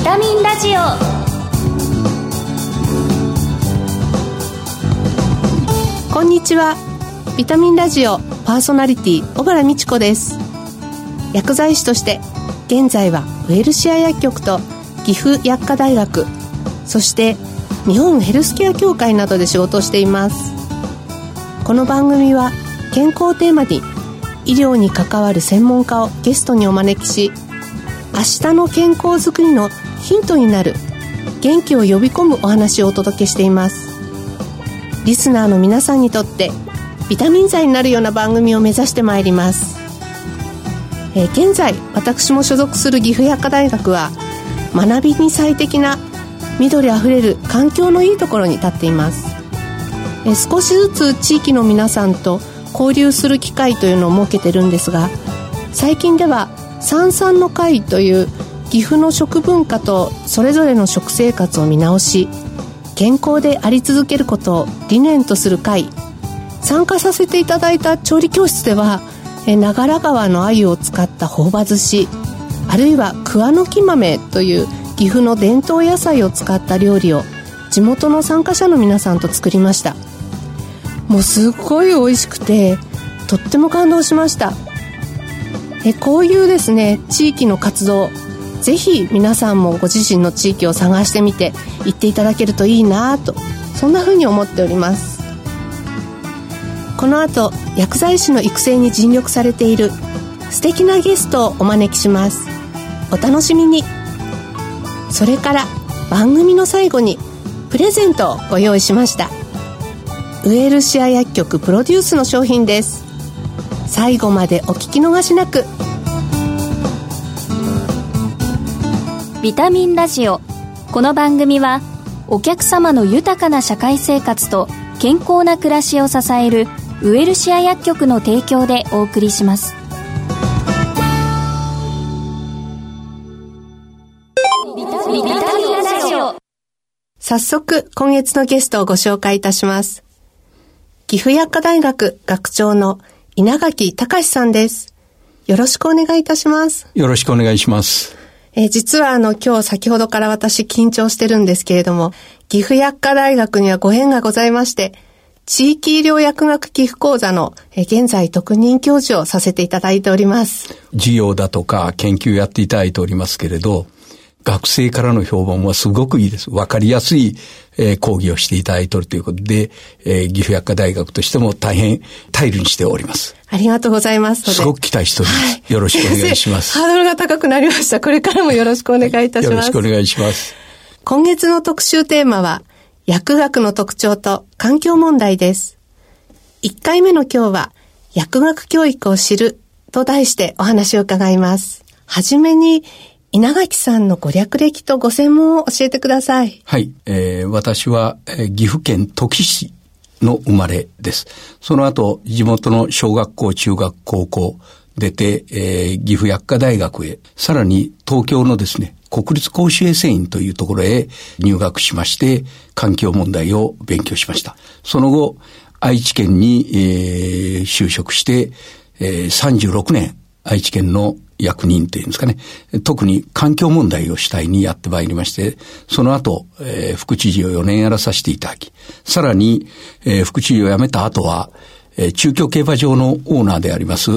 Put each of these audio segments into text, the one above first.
ビタミンラジオ。こんにちは。ビタミンラジオパーソナリティ小原美智子です。薬剤師として現在はウェルシア薬局と岐阜薬科大学そして日本ヘルスケア協会などで仕事をしています。この番組は健康テーマに医療に関わる専門家をゲストにお招きし明日の健康づくりのヒントになる。元気を呼び込むお話をお届けしています。リスナーの皆さんにとってビタミン剤になるような番組を目指してまいります、えー、現在私も所属する岐阜薬科大学は学びに最適な緑あふれる環境のいいところに立っています、えー、少しずつ地域の皆さんと交流する機会というのを設けてるんですが最近では三々の会という岐阜の食文化とそれぞれの食生活を見直し健康であり続けることを理念とする会参加させていただいた調理教室では長良川の鮎を使った朴葉寿司あるいは桑の木豆という岐阜の伝統野菜を使った料理を地元の参加者の皆さんと作りました。もうすっごい美味しくてとっても感動しました。えこういうですね地域の活動ぜひ皆さんもご自身の地域を探してみて行っていただけるといいなとそんな風に思っております。この後薬剤師の育成に尽力されている素敵なゲストをお招きします。お楽しみに。それから番組の最後にプレゼントをご用意しました。ウエルシア薬局プロデュースの商品です。最後までお聞き逃しなく。ビタミンラジオこの番組はお客様の豊かな社会生活と健康な暮らしを支えるウエルシア薬局の提供でお送りします早速今月のゲストをご紹介いたします岐阜薬科大学学長の稲垣隆さんです。よろしくお願いいたします。よろしくお願いします。え、実はあの今日先ほどから私緊張してるんですけれども、岐阜薬科大学にはご縁がございまして、地域医療薬学寄付講座の、え、現在特任教授をさせていただいております。授業だとか研究やっていただいておりますけれど、学生からの評判はすごくいいです。わかりやすい、えー、講義をしていただいているということで、えー、岐阜薬科大学としても大変大慮にしております。ありがとうございますすごく期待しております、はい。よろしくお願いします。ハードルが高くなりました。これからもよろしくお願いいたします。よろしくお願いします。今月の特集テーマは、薬学の特徴と環境問題です。1回目の今日は、薬学教育を知ると題してお話を伺います。はじめに、稲垣さんのご略歴とご専門を教えてください。はい。えー、私は、えー、岐阜県土岐市の生まれです。その後、地元の小学校、中学、高校出て、えー、岐阜薬科大学へ、さらに東京のですね、国立公衆衛生院というところへ入学しまして、環境問題を勉強しました。その後、愛知県に、えー、就職して、えー、36年、愛知県の役人っていうんですかね、特に環境問題を主体にやってまいりまして、その後、えー、副知事を4年やらさせていただき、さらに、えー、副知事を辞めた後は、えー、中京競馬場のオーナーであります、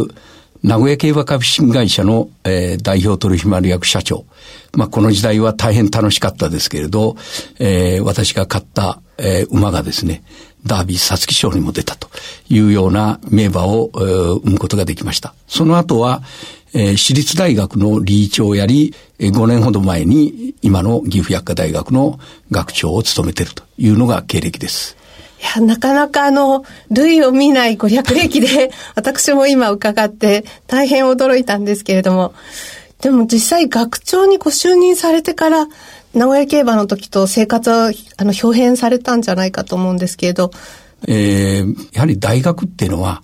名古屋競馬株式会社の、えー、代表取締役社長。まあ、この時代は大変楽しかったですけれど、えー、私が買った、えー、馬がですね、ダービー皐月賞にも出たというような名馬を、えー、生むことができました。その後は、えー、私立大学の理事長をやり、えー、5年ほど前に今の岐阜薬科大学の学長を務めているというのが経歴です。いや、なかなかあの、類を見ないご略歴で、私も今伺って大変驚いたんですけれども、でも実際学長にご就任されてから、名古屋競馬の時と生活は、あの、表変されたんじゃないかと思うんですけれど。えー、やはり大学っていうのは、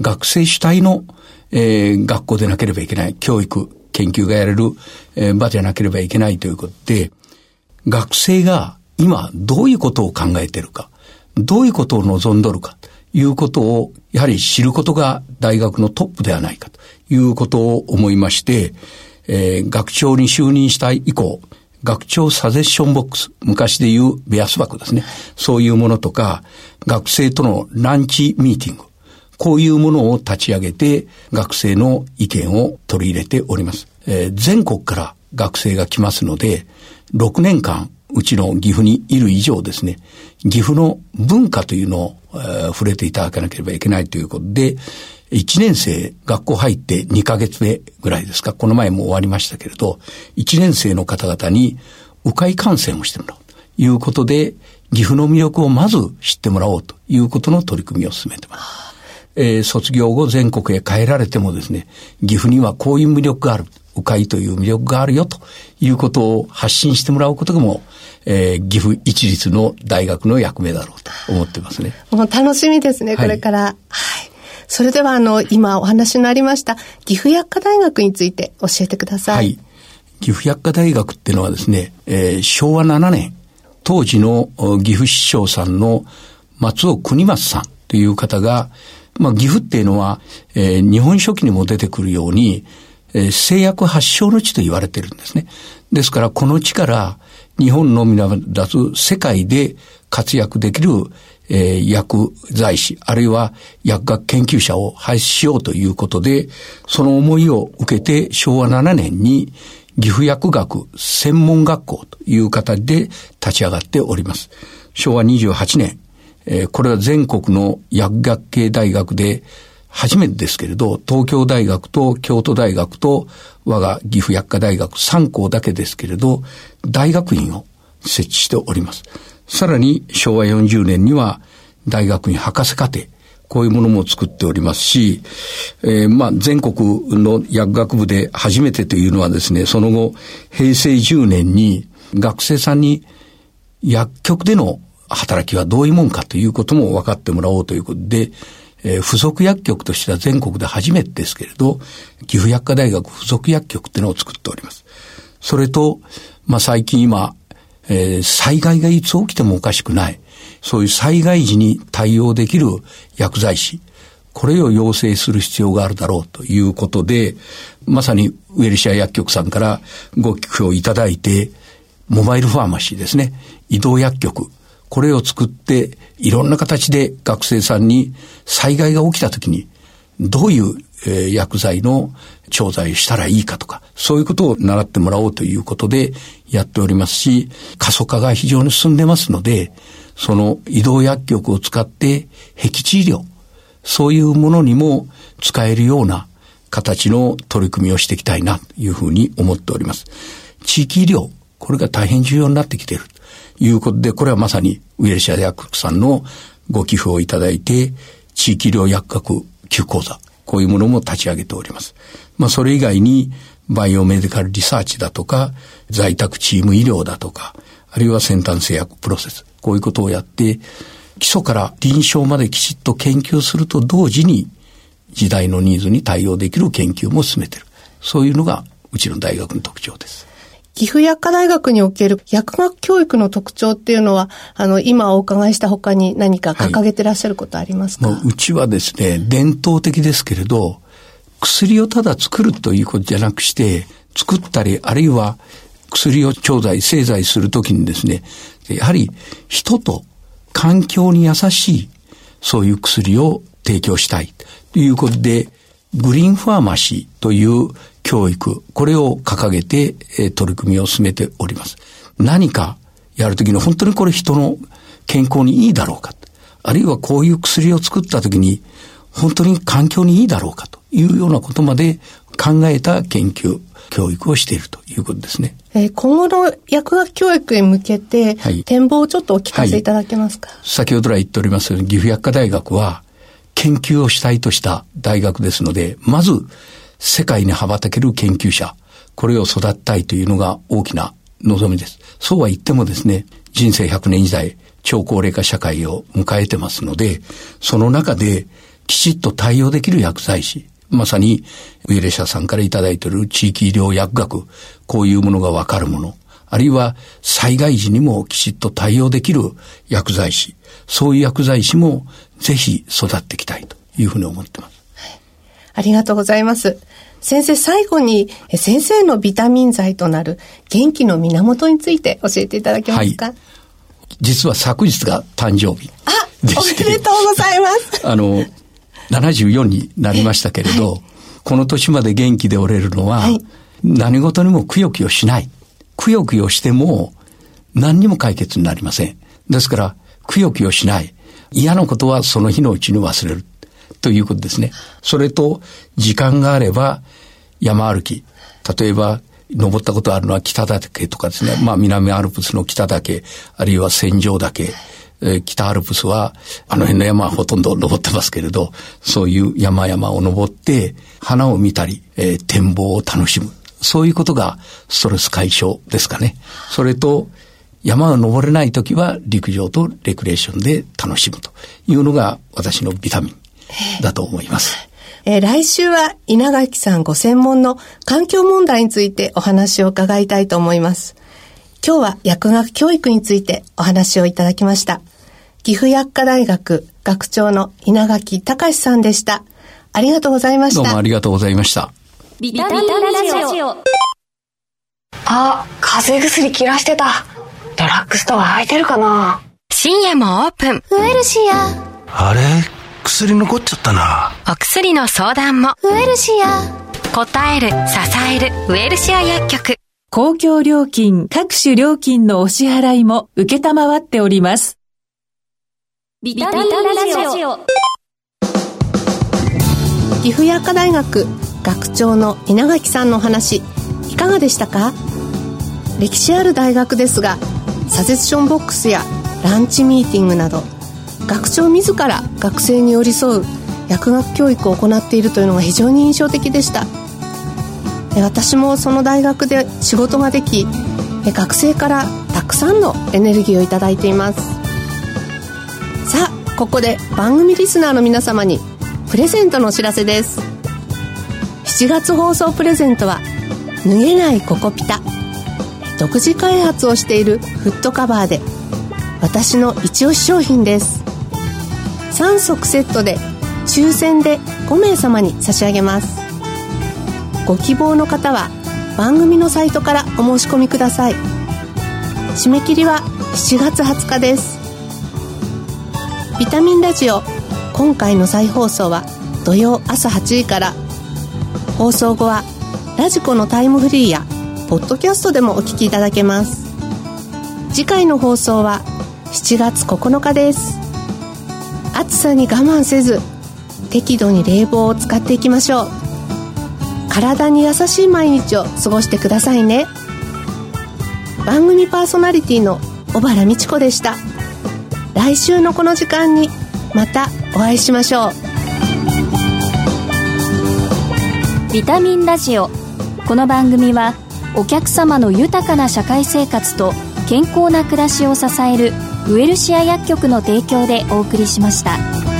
学生主体のえー、学校でなければいけない、教育、研究がやれる、えー、場でなければいけないということで、学生が今どういうことを考えているか、どういうことを望んどるか、ということを、やはり知ることが大学のトップではないかということを思いまして、えー、学長に就任した以降、学長サジェッションボックス、昔で言うベアス枠ですね。そういうものとか、学生とのランチミーティング。こういうものを立ち上げて、学生の意見を取り入れております。えー、全国から学生が来ますので、6年間、うちの岐阜にいる以上ですね、岐阜の文化というのを、えー、触れていただかなければいけないということで、1年生、学校入って2ヶ月目ぐらいですか、この前も終わりましたけれど、1年生の方々に迂回観戦をしてもらうということで、岐阜の魅力をまず知ってもらおうということの取り組みを進めてます。えー、卒業後全国へ帰られてもですね、岐阜にはこういう魅力がある。迂回という魅力があるよということを発信してもらうことも、えー、岐阜一律の大学の役目だろうと思ってますね。もう楽しみですね、これから。はい、はいそれでは、あの、今お話になりました、岐阜薬科大学について教えてください。はい。岐阜薬科大学っていうのはですね、えー、昭和7年、当時の岐阜市長さんの松尾国松さんという方が、まあ、岐阜っていうのは、えー、日本書紀にも出てくるように、えー、製薬発祥の地と言われてるんですね。ですから、この地から日本のみならず世界で活躍できるえー、薬剤師、あるいは薬学研究者を廃止しようということで、その思いを受けて昭和7年に岐阜薬学専門学校という形で立ち上がっております。昭和28年、えー、これは全国の薬学系大学で初めてですけれど、東京大学と京都大学と我が岐阜薬科大学3校だけですけれど、大学院を設置しております。さらに昭和40年には大学院博士課程、こういうものも作っておりますし、えー、まあ、全国の薬学部で初めてというのはですね、その後、平成10年に学生さんに薬局での働きはどういうもんかということも分かってもらおうということで、えー、付属薬局としては全国で初めてですけれど、岐阜薬科大学付属薬局っていうのを作っております。それと、まあ、最近今、えー、災害がいつ起きてもおかしくない。そういう災害時に対応できる薬剤師。これを要請する必要があるだろうということで、まさにウェルシア薬局さんからご寄付をいただいて、モバイルファーマシーですね。移動薬局。これを作って、いろんな形で学生さんに災害が起きた時に、どういう、薬剤の調剤したらいいかとか、そういうことを習ってもらおうということでやっておりますし、過疎化が非常に進んでますので、その移動薬局を使って僻地医療、そういうものにも使えるような形の取り組みをしていきたいなというふうに思っております。地域医療、これが大変重要になってきているいうことで、これはまさにウェルシア薬局さんのご寄付をいただいて、地域医療薬学級講座、こういうものも立ち上げております。まあ、それ以外に、バイオメディカルリサーチだとか、在宅チーム医療だとか、あるいは先端製薬プロセス、こういうことをやって、基礎から臨床まできちっと研究すると同時に、時代のニーズに対応できる研究も進めている。そういうのが、うちの大学の特徴です。岐阜薬科大学における薬学教育の特徴っていうのは、あの、今お伺いした他に何か掲げてらっしゃることありますか、はい、うちはですね、伝統的ですけれど、薬をただ作るということじゃなくして、作ったり、あるいは薬を調剤、製剤するときにですね、やはり人と環境に優しい、そういう薬を提供したいということで、グリーンファーマシーという教育、これを掲げて、え取り組みを進めております。何かやるときに本当にこれ人の健康にいいだろうか。あるいはこういう薬を作ったときに本当に環境にいいだろうかというようなことまで考えた研究、教育をしているということですね。えー、今後の薬学教育へ向けて、はい、展望をちょっとお聞かせいただけますか、はい、先ほど来言っておりますように、岐阜薬科大学は、研究を主体とした大学ですので、まず、世界に羽ばたける研究者、これを育てたいというのが大きな望みです。そうは言ってもですね、人生100年時代、超高齢化社会を迎えてますので、その中できちっと対応できる薬剤師、まさにウィレシャさんからいただいている地域医療薬学、こういうものがわかるもの、あるいは災害時にもきちっと対応できる薬剤師、そういう薬剤師もぜひ育っていきたいというふうに思っています。ありがとうございます。先生、最後に、先生のビタミン剤となる元気の源について教えていただけますか、はい、実は昨日が誕生日あ、おめでとうございます。あの、74になりましたけれど、はい、この年まで元気でおれるのは、はい、何事にもくよくよしない。くよくよしても何にも解決になりません。ですから、くよくよしない。嫌なことはその日のうちに忘れる。ということですね。それと、時間があれば、山歩き。例えば、登ったことあるのは北岳とかですね。まあ、南アルプスの北岳、あるいは戦場岳。北アルプスは、あの辺の山はほとんど登ってますけれど、そういう山々を登って、花を見たり、えー、展望を楽しむ。そういうことがストレス解消ですかね。それと、山を登れないときは陸上とレクレーションで楽しむというのが私のビタミンだと思います。えー、来週は稲垣さんご専門の環境問題についてお話を伺いたいと思います。今日は薬学教育についてお話をいただきました。岐阜薬科大学学長の稲垣隆さんでした。ありがとうございました。どうもありがとうございました。ビタミンラジオ。あ、風邪薬切らしてた。ドラッグストア空いてるかな？深夜もオープン。ウエルシア。あれ？薬残っちゃったな。お薬の相談も。ウエルシア。答える、支える、ウエルシア薬局。公共料金、各種料金のお支払いも受けたまわっております。ビタミンラジオ。岐阜薬科大学学長の稲垣さんの話いかがでしたか？歴史ある大学ですがサジェッションボックスやランチミーティングなど学長自ら学生に寄り添う薬学教育を行っているというのが非常に印象的でした。私もその大学で仕事ができ学生からたくさんのエネルギーをいただいています。さあここで番組リスナーの皆様にプレゼントのお知らせです。7月放送プレゼントは脱げないココピタ。独自開発をしているフットカバーで私の一押し商品です。3足セットで抽選で5名様に差し上げます。ご希望の方は番組のサイトからお申し込みください。締め切りは7月20日です。ビタミンラジオ今回の再放送は土曜朝8時から。放送後はラジコのタイムフリーやポッドキャストでもお聞きいただけます。次回の放送は7月9日です。暑さに我慢せず適度に冷房を使っていきましょう。体に優しい毎日を過ごしてくださいね。番組パーソナリティの小原美智子でした。来週のこの時間にまたお会いしましょう。ビタミンラジオ。この番組はお客様の豊かな社会生活と健康な暮らしを支えるウエルシア薬局の提供でお送りしました。